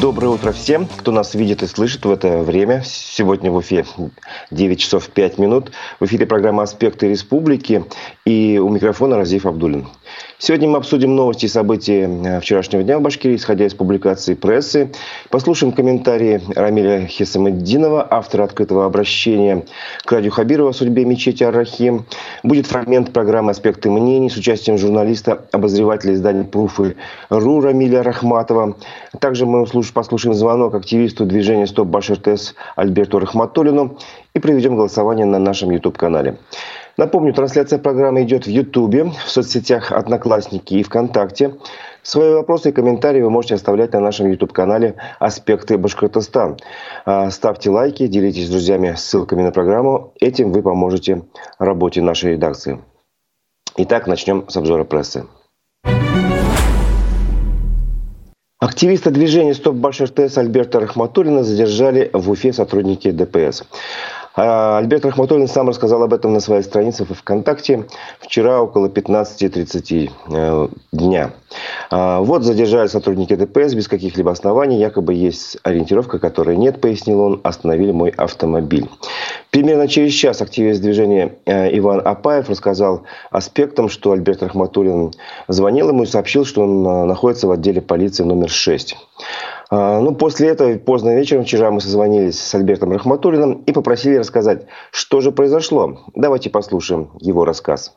Доброе утро всем, кто нас видит и слышит в это время. Сегодня в Уфе 9 часов 5 минут. В эфире программа «Аспекты республики» и у микрофона Разиф Абдулин. Сегодня мы обсудим новости и события э, вчерашнего дня в Башкирии, исходя из публикации прессы. Послушаем комментарии Рамиля Хисамеддинова, автора открытого обращения к Радио Хабирова о судьбе мечети Ар-Рахим. Будет фрагмент программы «Аспекты мнений» с участием журналиста, обозревателя издания «Пруфы» РУ Рамиля Рахматова. Также мы послушаем звонок активисту движения «Стоп Башир ТС» Альберту Рахматуллину и проведем голосование на нашем YouTube-канале. Напомню, трансляция программы идет в Ютубе, в соцсетях Одноклассники и ВКонтакте. Свои вопросы и комментарии вы можете оставлять на нашем YouTube-канале «Аспекты Башкортостан». А, ставьте лайки, делитесь с друзьями ссылками на программу. Этим вы поможете работе нашей редакции. Итак, начнем с обзора прессы. Активиста движения «Стоп Башир ТС» Альберта Рахматуллина задержали в Уфе сотрудники ДПС. А, Альберт Рахматуллин сам рассказал об этом на своей странице в ВКонтакте вчера около 15.30 э, дня. А, вот задержали сотрудники ДПС без каких-либо оснований. Якобы есть ориентировка, которой нет, пояснил он. Остановили мой автомобиль. Примерно через час активист движения э, Иван Апаев рассказал аспектам, что Альберт Рахматуллин звонил ему и сообщил, что он э, находится в отделе полиции номер 6. А, ну, после этого, поздно вечером, вчера мы созвонились с Альбертом Рахматуллиным и попросили рассказать, что же произошло. Давайте послушаем его рассказ.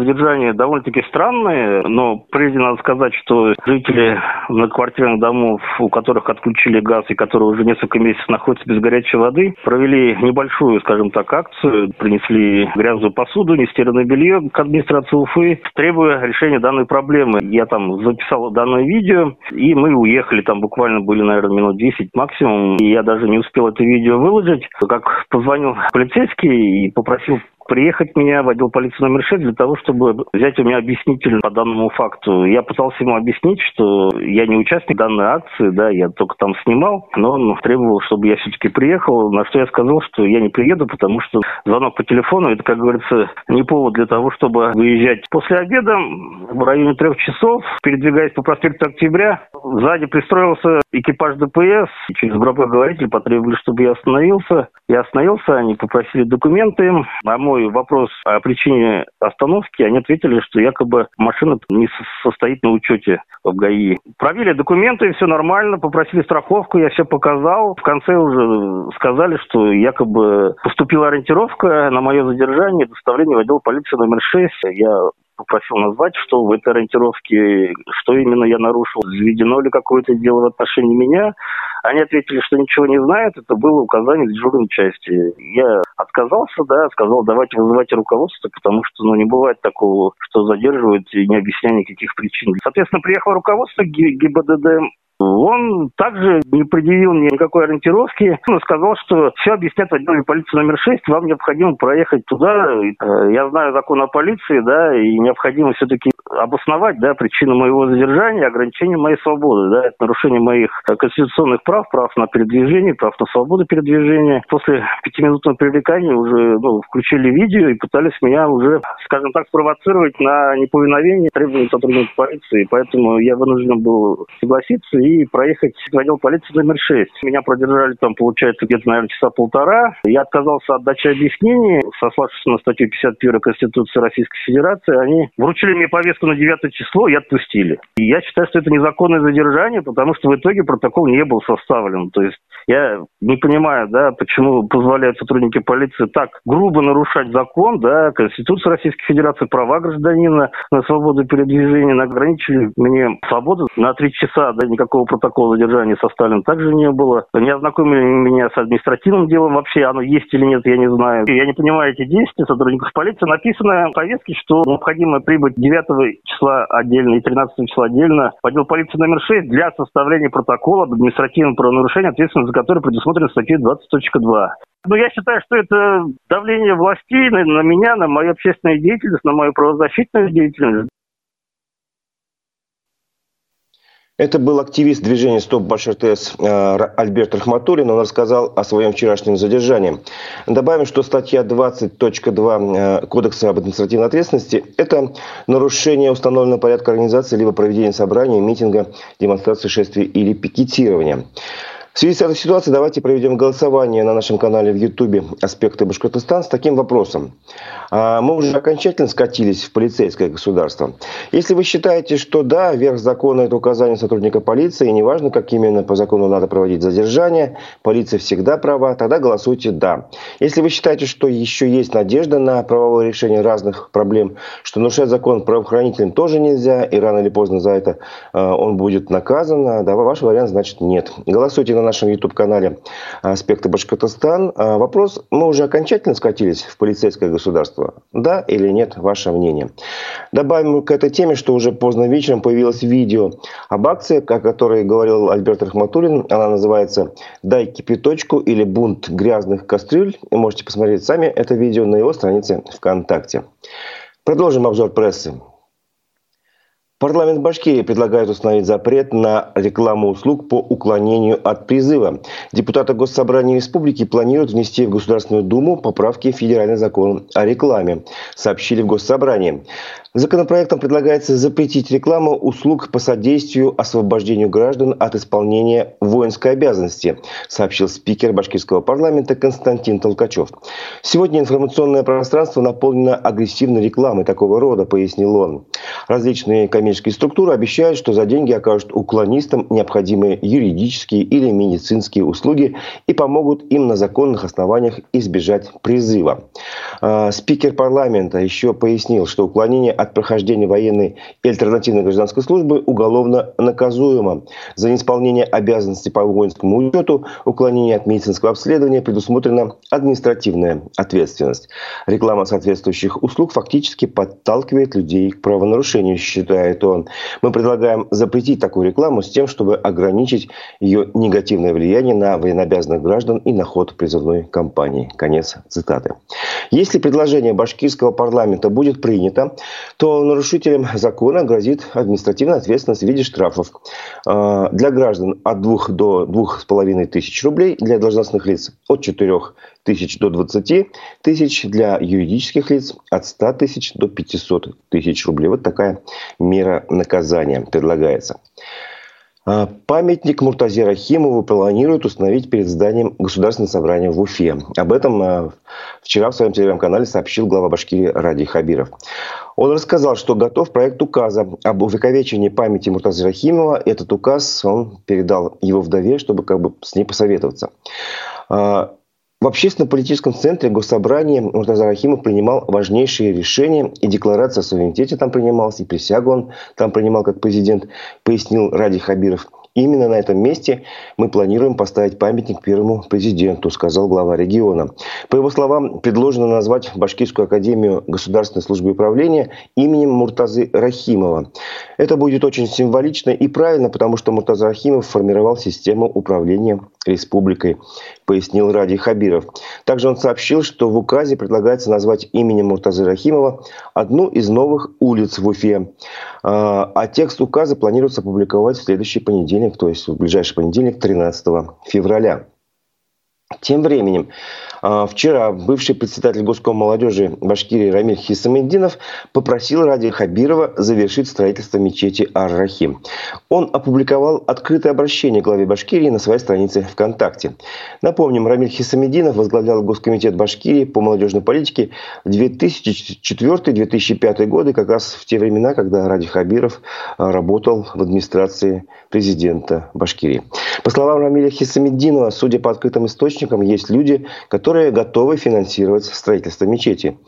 Задержания довольно-таки странные, но прежде надо сказать, что жители многоквартирных домов, у которых отключили газ и которые уже несколько месяцев находятся без горячей воды, провели небольшую, скажем так, акцию, принесли грязную посуду, нестиранное белье к администрации Уфы, требуя решения данной проблемы. Я там записал данное видео, и мы уехали, там буквально были, наверное, минут 10 максимум, и я даже не успел это видео выложить, как позвонил полицейский и попросил приехать меня в отдел полиции номер 6 для того, чтобы взять у меня объяснитель по данному факту. Я пытался ему объяснить, что я не участник данной акции, да, я только там снимал, но он требовал, чтобы я все-таки приехал, на что я сказал, что я не приеду, потому что звонок по телефону, это, как говорится, не повод для того, чтобы выезжать. После обеда в районе трех часов, передвигаясь по проспекту Октября, сзади пристроился экипаж ДПС, через громкоговоритель потребовали, чтобы я остановился. Я остановился, они попросили документы, а мой мой вопрос о причине остановки, они ответили, что якобы машина не состоит на учете в ГАИ. Провели документы, все нормально, попросили страховку, я все показал. В конце уже сказали, что якобы поступила ориентировка на мое задержание доставление в отдел полиции номер 6. Я попросил назвать, что в этой ориентировке, что именно я нарушил, заведено ли какое-то дело в отношении меня. Они ответили, что ничего не знают, это было указание дежурной части. Я отказался, да, сказал, давайте вызывайте руководство, потому что, ну, не бывает такого, что задерживают, не объясняя никаких причин. Соответственно, приехало руководство ГИБДД, он также не предъявил мне никакой ориентировки. Он сказал, что все объяснят в отделе полиции номер 6, вам необходимо проехать туда. Э, я знаю закон о полиции, да, и необходимо все-таки обосновать, да, причину моего задержания, ограничение моей свободы, да, это нарушение моих конституционных прав, прав на передвижение, прав на свободу передвижения. После пятиминутного привлекания уже, ну, включили видео и пытались меня уже, скажем так, спровоцировать на неповиновение требований сотрудников полиции, поэтому я вынужден был согласиться и и проехать в отдел полиции номер 6. Меня продержали там, получается, где-то, наверное, часа полтора. Я отказался от дачи объяснений, сославшись на статью 51 Конституции Российской Федерации. Они вручили мне повестку на 9 число и отпустили. И я считаю, что это незаконное задержание, потому что в итоге протокол не был составлен. То есть я не понимаю, да, почему позволяют сотрудники полиции так грубо нарушать закон, да, Конституцию Российской Федерации, права гражданина на свободу передвижения, ограничили мне свободу на три часа, да, никакого никакого протокола задержания составлен также не было. Не ознакомили меня с административным делом вообще, оно есть или нет, я не знаю. Я не понимаю эти действия сотрудников полиции. Написано в повестке, что необходимо прибыть 9 числа отдельно и 13 числа отдельно в отдел полиции номер 6 для составления протокола об административном правонарушении, ответственность за которое предусмотрено статьей 20.2. Ну, я считаю, что это давление властей на, на меня, на мою общественную деятельность, на мою правозащитную деятельность. Это был активист движения «Стоп Башар ТС» э, Альберт Рахматуллин. Он рассказал о своем вчерашнем задержании. Добавим, что статья 20.2 э, Кодекса об административной ответственности – это нарушение установленного порядка организации либо проведения собрания, митинга, демонстрации, шествия или пикетирования. В связи с этой ситуацией давайте проведем голосование на нашем канале в Ютубе «Аспекты Башкортостана» с таким вопросом. А, мы уже окончательно скатились в полицейское государство. Если вы считаете, что да, верх закона – это указание сотрудника полиции, и неважно, как именно по закону надо проводить задержание, полиция всегда права, тогда голосуйте «да». Если вы считаете, что еще есть надежда на правовое решение разных проблем, что нарушать закон правоохранителям тоже нельзя, и рано или поздно за это а, он будет наказан, да, ваш вариант значит нет. Голосуйте на нашем YouTube-канале «Аспекты Башкортостан». А, вопрос, мы уже окончательно скатились в полицейское государство? Да или нет, ваше мнение? Добавим к этой теме, что уже поздно вечером появилось видео об акции, о которой говорил Альберт Рахматуллин. Она называется «Дай кипяточку» или «Бунт грязных кастрюль». Вы можете посмотреть сами это видео на его странице ВКонтакте. Продолжим обзор прессы. Парламент Башкирии предлагает установить запрет на рекламу услуг по уклонению от призыва. Депутаты Госсобрания Республики планируют внести в Государственную Думу поправки в федеральный закон о рекламе, сообщили в Госсобрании. Законопроектом предлагается запретить рекламу услуг по содействию освобождению граждан от исполнения воинской обязанности, сообщил спикер башкирского парламента Константин Толкачев. Сегодня информационное пространство наполнено агрессивной рекламой такого рода, пояснил он. Различные коммерческие структуры обещают, что за деньги окажут уклонистам необходимые юридические или медицинские услуги и помогут им на законных основаниях избежать призыва. А, спикер парламента еще пояснил, что уклонение от прохождения военной и альтернативной гражданской службы уголовно наказуемо. За неисполнение обязанностей по воинскому учету, уклонение от медицинского обследования предусмотрена административная ответственность. Реклама соответствующих услуг фактически подталкивает людей к правонарушению, считает он. Мы предлагаем запретить такую рекламу с тем, чтобы ограничить ее негативное влияние на военнообязанных граждан и на ход призывной кампании. Конец цитаты. Если предложение башкирского парламента будет принято, то нарушителям закона грозит административная ответственность в виде штрафов. А, для граждан от 2 до 2,5 тысяч рублей, для должностных лиц от 4 тысяч до 20 тысяч, для юридических лиц от 100 тысяч до 500 тысяч рублей. Вот такая мера наказания предлагается. А, памятник Муртазе Рахимову планируют установить перед зданием Государственного собрания в Уфе. Об этом а, вчера в своем телеграм-канале сообщил глава Башкирии Ради Хабиров. Он рассказал, что готов проект указа об увековечении памяти Муртазы Рахимова. Этот указ он передал его вдове, чтобы как бы с ней посоветоваться. В общественно-политическом центре Госсобрания Муртаза Рахимов принимал важнейшие решения, и декларация о суверенитете там принималась, и присягу он там принимал как президент, пояснил Ради Хабиров – Именно на этом месте мы планируем поставить памятник первому президенту, сказал глава региона. По его словам, предложено назвать Башкирскую академию государственной службы управления именем Муртазы Рахимова. Это будет очень символично и правильно, потому что Муртаза Рахимов формировал систему управления республикой, пояснил Ради Хабиров. Также он сообщил, что в указе предлагается назвать именем Муртазы Рахимова одну из новых улиц в Уфе. А, а текст указа планируется опубликовать в следующий понедельник, то есть в ближайший понедельник, 13 февраля. Тем временем, а, вчера бывший председатель Госком молодежи Башкирии Рамиль Хисамеддинов попросил Ради Хабирова завершить строительство мечети Ар-Рахим. Он опубликовал открытое обращение главе Башкирии на своей странице ВКонтакте. Напомним, Рамиль Хисамеддинов возглавлял Госкомитет Башкирии по молодежной политике в 2004-2005 годы, как раз в те времена, когда Ради Хабиров а, работал в администрации президента Башкирии. По словам Рамиля Хисамеддинова, судя по открытым источникам, есть люди, которые готовы финансировать строительство мечети.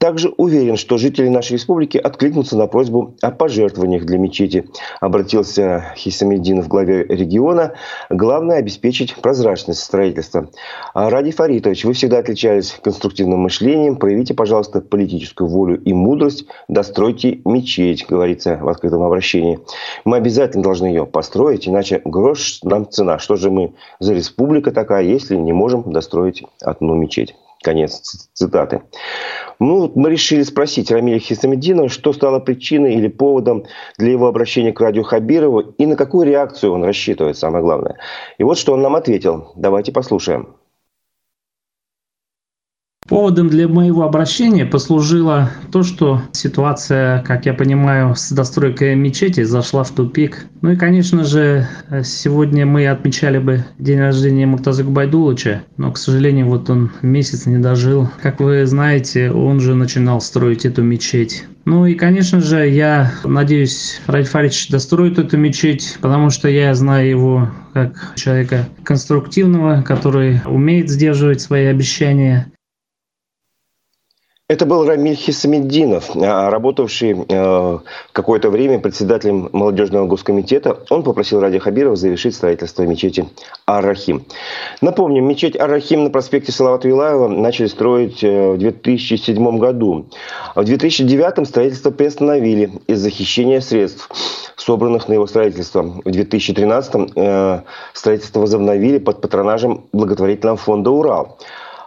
Также уверен, что жители нашей республики откликнутся на просьбу о пожертвованиях для мечети. Обратился Хисамеддин в главе региона. Главное – обеспечить прозрачность строительства. Ради Фаритович, вы всегда отличались конструктивным мышлением. Проявите, пожалуйста, политическую волю и мудрость. Достройте мечеть, говорится в открытом обращении. Мы обязательно должны ее построить, иначе грош нам цена. Что же мы за республика такая, если не можем достроить одну мечеть? Конец цитаты. Ну, мы решили спросить Рамиля Хисамеддинова, что стало причиной или поводом для его обращения к радио Хабирову и на какую реакцию он рассчитывает, самое главное. И вот что он нам ответил. Давайте послушаем. Поводом для моего обращения послужило то, что ситуация, как я понимаю, с достройкой мечети зашла в тупик. Ну и, конечно же, сегодня мы отмечали бы день рождения Муртаза Губайдулыча, но, к сожалению, вот он месяц не дожил. Как вы знаете, он же начинал строить эту мечеть. Ну и, конечно же, я надеюсь, Раиль Фарич достроит эту мечеть, потому что я знаю его как человека конструктивного, который умеет сдерживать свои обещания. Это был Рамиль Хисамеддинов, а, работавший э, какое-то время председателем молодежного госкомитета. Он попросил Ради Хабирова завершить строительство мечети Ар-Рахим. Напомним, мечеть Ар-Рахим на проспекте Салават Вилаева начали строить э, в 2007 году. В 2009 строительство приостановили из-за хищения средств, собранных на его строительство. В 2013 э, строительство возобновили под патронажем благотворительного фонда «Урал».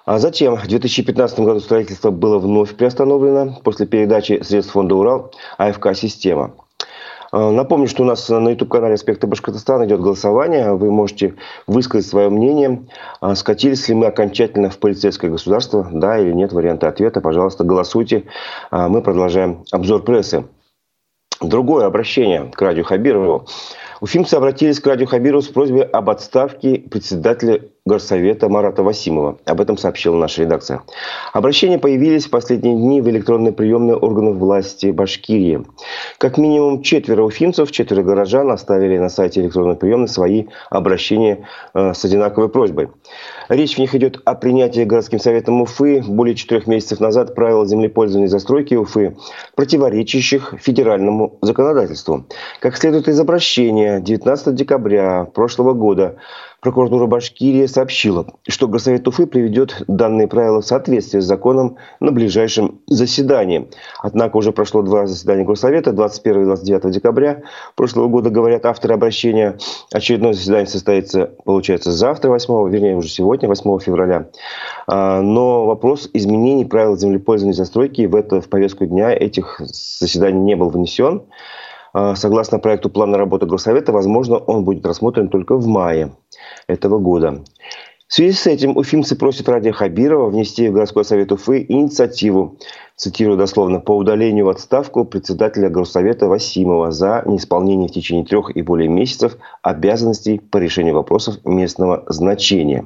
А затем в 2015 году строительство было вновь приостановлено после передачи средств фонда «Урал» АФК «Система». А, напомню, что у нас на YouTube-канале «Аспекты Башкортостана» идет голосование. Вы можете высказать свое мнение. А, скатились ли мы окончательно в полицейское государство? Да или нет? Варианты ответа. Пожалуйста, голосуйте. А, мы продолжаем обзор прессы. Другое обращение к радио Хабирову. Уфимцы обратились к радио Хабирову с просьбой об отставке председателя Горсовета Марата Васимова. Об этом сообщила наша редакция. Обращения появились в последние дни в электронной приемной органов власти Башкирии. Как минимум четверо уфимцев, четверо горожан оставили на сайте электронной приемной свои обращения э, с одинаковой просьбой. Речь в них идет о принятии городским советом Уфы более четырех месяцев назад правил землепользования и застройки Уфы, противоречащих федеральному законодательству. Как следует из обращения 19 декабря прошлого года Прокуратура Башкирии сообщила, что Горсовет Уфы приведет данные правила в соответствие с законом на ближайшем заседании. Однако уже прошло два заседания Горсовета, 21 и 29 декабря прошлого года, говорят авторы обращения. Очередное заседание состоится, получается, завтра, 8, вернее, уже сегодня, 8 февраля. А, но вопрос изменений правил землепользования и застройки в, это, в повестку дня этих заседаний не был внесен. А, согласно проекту плана работы Госсовета, возможно, он будет рассмотрен только в мае этого года. В связи с этим уфимцы просят Радия Хабирова внести в городской совет Уфы инициативу, цитирую дословно, по удалению в отставку председателя горсовета Васимова за неисполнение в течение трех и более месяцев обязанностей по решению вопросов местного значения.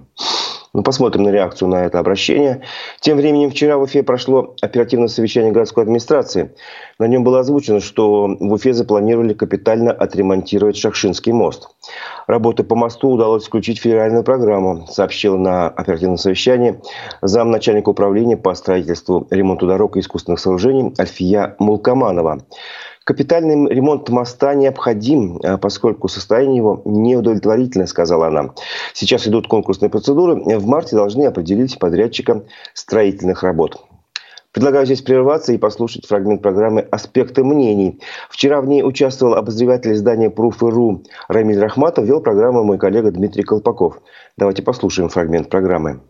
Ну, посмотрим на реакцию на это обращение. Тем временем вчера в Уфе прошло оперативное совещание городской администрации. На нем было озвучено, что в Уфе запланировали капитально отремонтировать Шахшинский мост. Работы по мосту удалось включить в федеральную программу, сообщил на оперативном совещании замначальника управления по строительству, ремонту дорог и искусственных сооружений Альфия Мулкаманова. Капитальный ремонт моста необходим, а, поскольку состояние его неудовлетворительное, сказала она. Сейчас идут конкурсные процедуры. В марте должны определить подрядчика строительных работ. Предлагаю здесь прерваться и послушать фрагмент программы «Аспекты мнений». Вчера в ней участвовал обозреватель издания «Пруф.ру» Рамиль Рахматов, вел программу мой коллега Дмитрий Колпаков. Давайте послушаем фрагмент программы.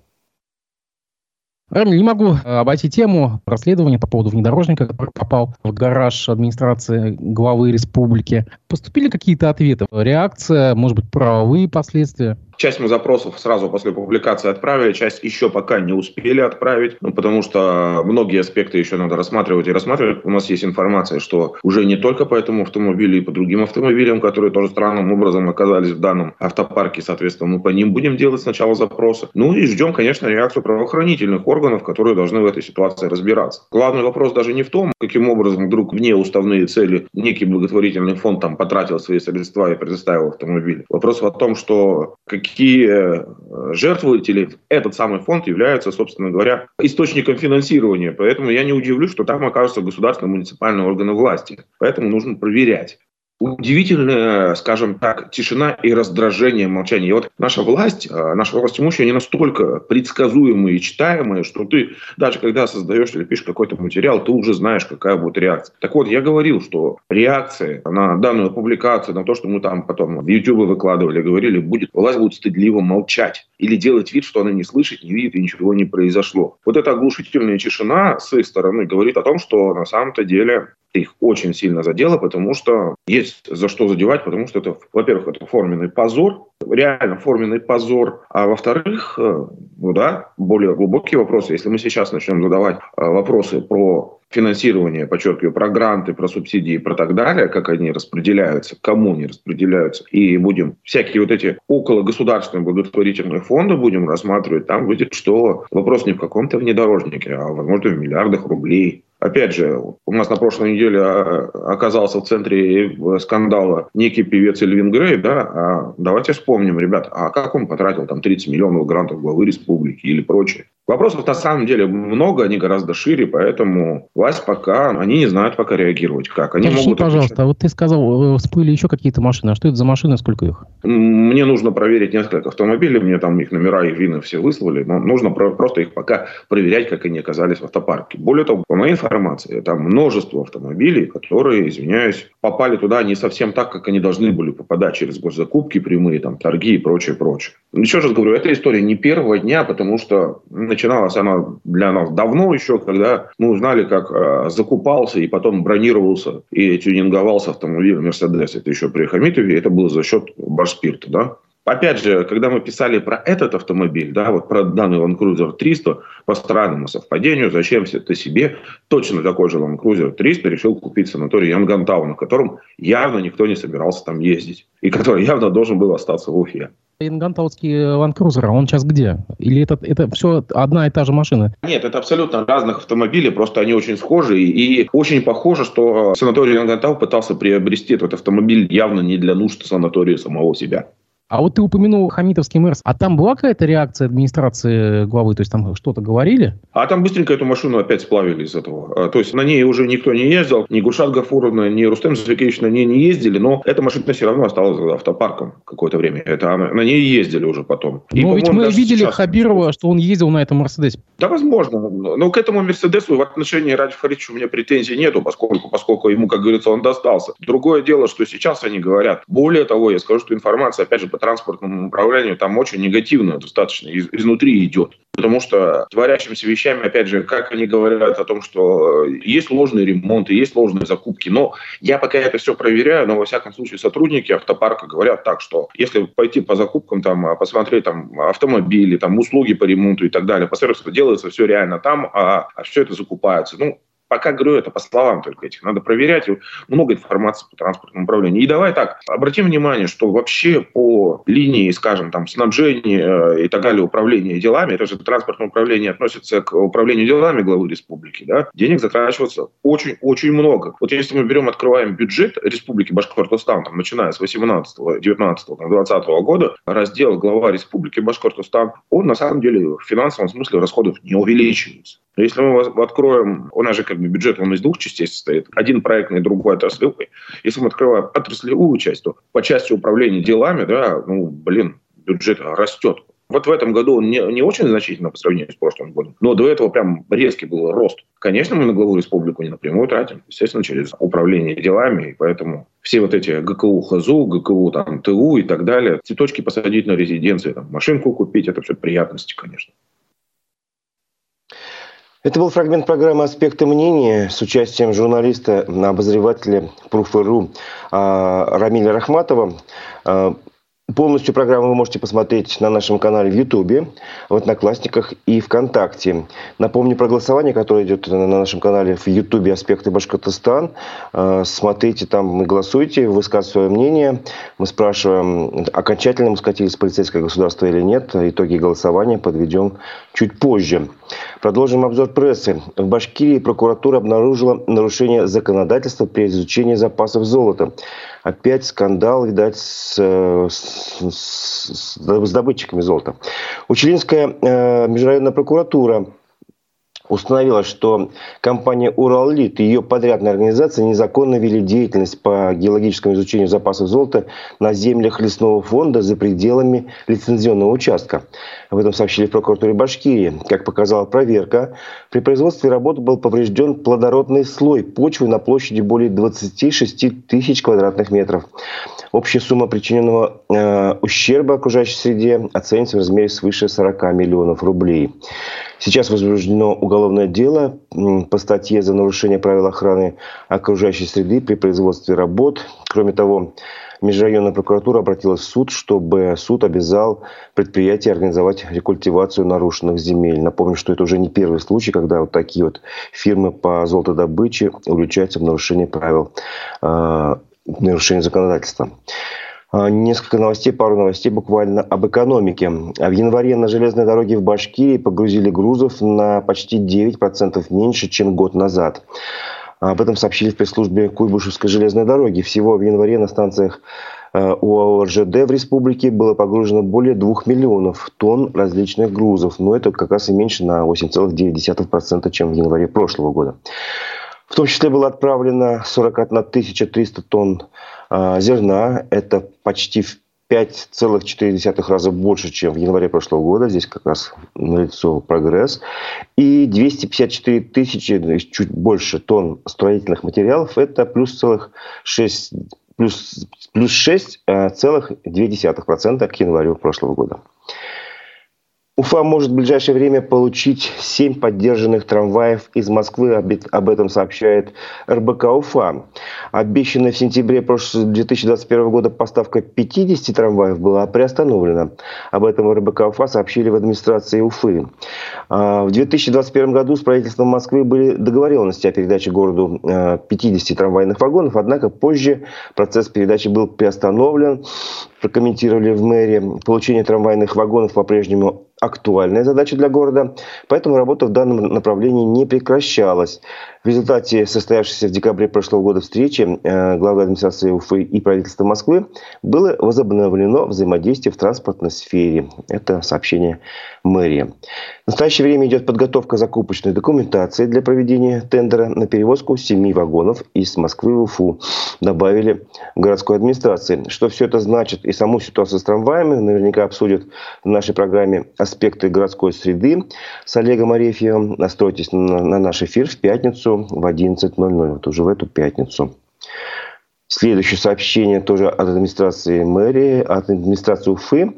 Не могу э, обойти тему расследования по поводу внедорожника, который попал в гараж администрации главы республики. Поступили какие-то ответы? Реакция, может быть, правовые последствия? Часть мы запросов сразу после публикации отправили, часть еще пока не успели отправить, ну, потому что многие аспекты еще надо рассматривать и рассматривать. У нас есть информация, что уже не только по этому автомобилю, и по другим автомобилям, которые тоже странным образом оказались в данном автопарке, соответственно, мы по ним будем делать сначала запросы. Ну и ждем, конечно, реакцию правоохранительных органов, которые должны в этой ситуации разбираться. Главный вопрос даже не в том, каким образом вдруг вне уставные цели некий благотворительный фонд там потратил свои средства и предоставил автомобиль. Вопрос в том, что какие какие э, жертвователи этот самый фонд являются, собственно говоря, источником финансирования. Поэтому я не удивлюсь, что там окажутся государственные муниципальные органы власти. Поэтому нужно проверять. Удивительная, скажем так, тишина и раздражение, молчание. И вот наша власть, а, наша власть имущие, они настолько предсказуемые и читаемые, что ты, даже когда создаешь или пишешь какой-то материал, ты уже знаешь, какая будет реакция. Так вот, я говорил, что реакция на данную публикацию, на то, что мы там потом в YouTube выкладывали, говорили, будет, власть будет стыдливо молчать или делать вид, что она не слышит, не видит и ничего не произошло. Вот эта оглушительная тишина с их стороны говорит о том, что на самом-то деле их очень сильно задело, потому что есть за что задевать, потому что это, во-первых, это форменный позор, реально форменный позор, а во-вторых, э, ну да, более глубокие вопросы. Если мы сейчас начнем задавать э, вопросы про финансирование, подчеркиваю, про гранты, про субсидии, про так далее, как они распределяются, кому они распределяются, и будем всякие вот эти около государственные благотворительные фонды будем рассматривать, там выйдет, что вопрос не в каком-то внедорожнике, а, возможно, в миллиардах рублей. Опять же, у нас на прошлой неделе а, оказался в центре скандала некий певец Эльвин Грей, да, а давайте вспомним, ребят, а как он потратил там 30 миллионов грантов главы республики или прочее. Вопросов на самом деле много, они гораздо шире, поэтому власть пока, они не знают пока реагировать как. Они Уточни, могут пожалуйста, вот ты сказал, э, всплыли еще какие-то машины, а что это за машины, сколько их? Мне нужно проверить несколько автомобилей, мне там их номера и вины все выслали, но нужно просто их пока проверять, как они оказались в автопарке. Более того, по моей информации, там множество автомобилей, которые, извиняюсь, попали туда не совсем так, как они должны были попадать через госзакупки прямые, там, торги и прочее, прочее. Еще раз говорю, эта история не первого дня, потому что начиналась она для нас давно еще, когда мы узнали, как э, закупался и потом бронировался и тюнинговался автомобиль Мерседес. Это еще при Хамитове, это было за счет Башспирта, да. Опять же, когда мы писали про этот автомобиль, да, вот про данный Land Cruiser 300, по странному совпадению, зачем ты себе точно такой же Land Cruiser 300 решил купить санаторий Янгантаун, на котором явно никто не собирался там ездить, и который явно должен был остаться в Уфе. Ингантаутский Land Cruiser, он сейчас где? Или это, это все одна и та же машина? Нет, это абсолютно разных автомобилей, просто они очень схожи. И очень похоже, что санаторий Ингантау пытался приобрести этот автомобиль явно не для нужд санатория самого себя. А вот ты упомянул Хамитовский мэрс. А там была какая-то реакция администрации главы? То есть там что-то говорили? А там быстренько эту машину опять сплавили из этого. А, то есть на ней уже никто не ездил. Ни Гушат Гафуровна, ни Рустем Зазекевич на ней не ездили. Но эта машина все равно осталась автопарком какое-то время. Это на ней ездили уже потом. И, но ведь мы видели сейчас... Хабирова, что он ездил на этом Мерседесе. Да, возможно. Но к этому Мерседесу в отношении Ради Фаридовича у меня претензий нету, поскольку, поскольку ему, как говорится, он достался. Другое дело, что сейчас они говорят. Более того, я скажу, что информация, опять же, по транспортному управлению там очень негативная достаточно, из, изнутри идет. Потому что творящимися вещами, опять же, как они говорят о том, что есть ложные ремонты, есть ложные закупки. Но я пока это все проверяю, но во всяком случае сотрудники автопарка говорят так, что если пойти по закупкам, там, посмотреть там, автомобили, там, услуги по ремонту и так далее, посмотреть, что делается все реально там, а, а все это закупается. Ну, Пока говорю это по словам только этих. Надо проверять. Много информации по транспортному управлению. И давай так, обратим внимание, что вообще по линии, скажем, там, снабжения э, и так далее, управления делами, это же транспортное управление относится к управлению делами главы республики, да, денег затрачивается очень-очень много. Вот если мы берем, открываем бюджет Республики Башкортостан, там, начиная с 18, 19, 20 года, раздел глава Республики Башкортостан, он на самом деле в финансовом смысле расходов не увеличивается. Но если мы откроем, у нас же как бы бюджет, он из двух частей состоит, один проектный, другой отраслевый. Если мы открываем отраслевую часть, то по части управления делами, да, ну, блин, бюджет растет. Вот в этом году он не, не очень значительно по сравнению с прошлым годом, но до этого прям резкий был рост. Конечно, мы на главу республику не напрямую тратим, естественно, через управление делами, и поэтому все вот эти ГКУ ХАЗУ, ГКУ там, ТУ и так далее, цветочки посадить на резиденции, там, машинку купить, это все приятности, конечно. Это был фрагмент программы «Аспекты мнения» с участием журналиста, обозревателя Пруф.ру а, Рамиля Рахматова. Полностью программу вы можете посмотреть на нашем канале в Ютубе, в Одноклассниках и ВКонтакте. Напомню про голосование, которое идет на нашем канале в Ютубе «Аспекты Башкортостан». Э, смотрите там, голосуйте, высказывайте свое мнение. Мы спрашиваем, окончательно мы скатились в полицейское государство или нет. Итоги голосования подведем чуть позже. Продолжим обзор прессы. В Башкирии прокуратура обнаружила нарушение законодательства при изучении запасов золота. Опять скандал, видать, с, с, с, с добытчиками золота. Учелинская э, межрайонная прокуратура установила, что компания «Ураллит» и ее подрядная организация незаконно вели деятельность по геологическому изучению запасов золота на землях лесного фонда за пределами лицензионного участка. Об этом сообщили в прокуратуре Башкирии. Как показала проверка, при производстве работ был поврежден плодородный слой почвы на площади более 26 тысяч квадратных метров. Общая сумма причиненного э, ущерба окружающей среде оценится в размере свыше 40 миллионов рублей. Сейчас возбуждено уголовное дело по статье за нарушение правил охраны окружающей среды при производстве работ. Кроме того, Межрайонная прокуратура обратилась в суд, чтобы суд обязал предприятие организовать рекультивацию нарушенных земель. Напомню, что это уже не первый случай, когда вот такие вот фирмы по золотодобыче увлечаются в нарушении правил, э, нарушение законодательства. А, несколько новостей, пару новостей буквально об экономике. В январе на железной дороге в Башкирии погрузили грузов на почти 9% меньше, чем год назад. Об этом сообщили в пресс-службе Куйбышевской железной дороги. Всего в январе на станциях э, УАО РЖД в республике было погружено более 2 миллионов тонн различных грузов. Но это как раз и меньше на 8,9%, чем в январе прошлого года. В том числе было отправлено 41 300 тонн э, зерна. Это почти в 5,4 раза больше, чем в январе прошлого года. Здесь как раз налицо прогресс. И 254 тысячи, чуть больше тонн строительных материалов. Это плюс целых 6 плюс, плюс 6,2% к январю прошлого года. Уфа может в ближайшее время получить 7 поддержанных трамваев из Москвы. Об этом сообщает РБК Уфа. Обещанная в сентябре 2021 года поставка 50 трамваев была приостановлена. Об этом РБК Уфа сообщили в администрации Уфы. А, в 2021 году с правительством Москвы были договоренности о передаче городу 50 а, трамвайных вагонов, однако позже процесс передачи был приостановлен прокомментировали в мэрии. Получение трамвайных вагонов по-прежнему актуальная задача для города, поэтому работа в данном направлении не прекращалась. В результате состоявшейся в декабре прошлого года встречи э, главы администрации Уфы и правительства Москвы было возобновлено взаимодействие в транспортной сфере. Это сообщение мэрии. В настоящее время идет подготовка закупочной документации для проведения тендера на перевозку семи вагонов из Москвы в Уфу, добавили в городской администрации. Что все это значит и саму ситуацию с трамваями, наверняка обсудят в нашей программе «Аспекты городской среды» с Олегом Арефьевым. Настройтесь на, на наш эфир в пятницу в 11.00, вот уже в эту пятницу. Следующее сообщение тоже от администрации мэрии, от администрации Уфы.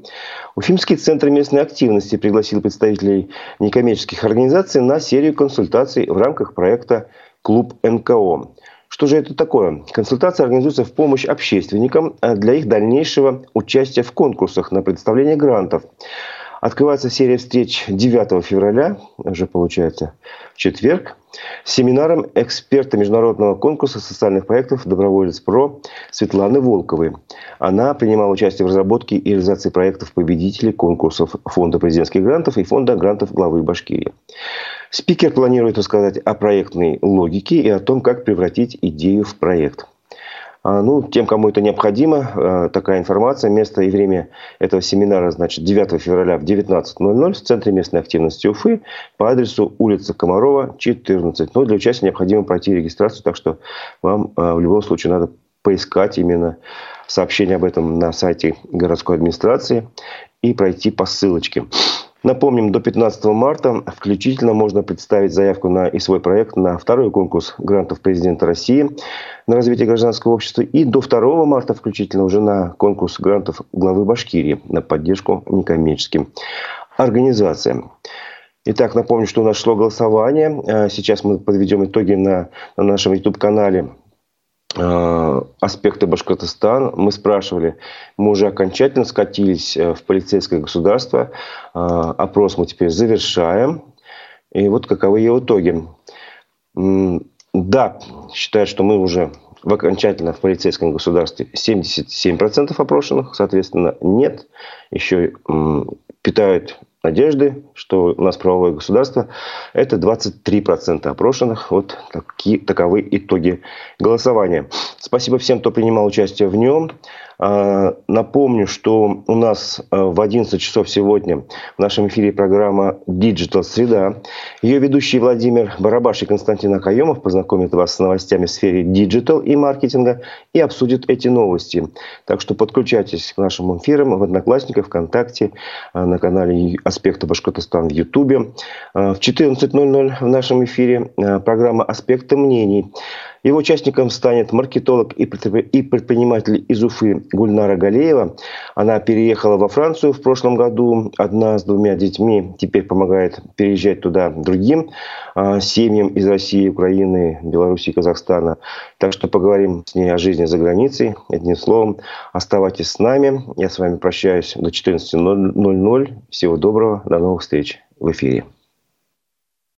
Уфимский центр местной активности пригласил представителей некоммерческих организаций на серию консультаций в рамках проекта «Клуб НКО». Что же это такое? Консультация организуется в помощь общественникам для их дальнейшего участия в конкурсах на предоставление грантов. Открывается серия встреч 9 февраля, уже получается в четверг, с семинаром эксперта международного конкурса социальных проектов «Доброволец ПРО» Светланы Волковой. Она принимала участие в разработке и реализации проектов победителей конкурсов Фонда президентских грантов и Фонда грантов главы Башкирии. Спикер планирует рассказать о проектной логике и о том, как превратить идею в проект – ну, тем, кому это необходимо, э, такая информация, место и время этого семинара, значит, 9 февраля в 19.00 в Центре местной активности Уфы по адресу улица Комарова, 14. Но для участия необходимо пройти регистрацию, так что вам э, в любом случае надо поискать именно сообщение об этом на сайте городской администрации и пройти по ссылочке. Напомним, до 15 марта включительно можно представить заявку на и свой проект на второй конкурс грантов президента России на развитие гражданского общества и до 2 марта включительно уже на конкурс грантов главы Башкирии на поддержку некоммерческим организациям. Итак, напомню, что у нас шло голосование. А сейчас мы подведем итоги на, на нашем YouTube-канале Э, аспекты Башкортостана. Мы спрашивали, мы уже окончательно скатились э, в полицейское государство. Э, опрос мы теперь завершаем. И вот каковы его итоги. Да, считают, что мы уже в окончательно в полицейском государстве 77% опрошенных, соответственно, нет. Еще питают надежды, что у нас правовое государство, это 23% опрошенных. Вот такие, таковы итоги голосования. Спасибо всем, кто принимал участие в нем. А, напомню, что у нас а, в 11 часов сегодня в нашем эфире программа Digital Среда. Ее ведущий Владимир Барабаш и Константин Акаемов познакомят вас с новостями в сфере digital и маркетинга и обсудят эти новости. Так что подключайтесь к нашим эфирам в Одноклассниках, ВКонтакте, а, на канале Аспекта Башкортостан в Ютубе. В 14.00 в нашем эфире программа Аспекты мнений. Его участником станет маркетолог и предприниматель из Уфы Гульнара Галеева. Она переехала во Францию в прошлом году, одна с двумя детьми, теперь помогает переезжать туда другим а, семьям из России, Украины, Беларуси и Казахстана. Так что поговорим с ней о жизни за границей. Одним словом, оставайтесь с нами. Я с вами прощаюсь до 14.00. Всего доброго, до новых встреч в эфире.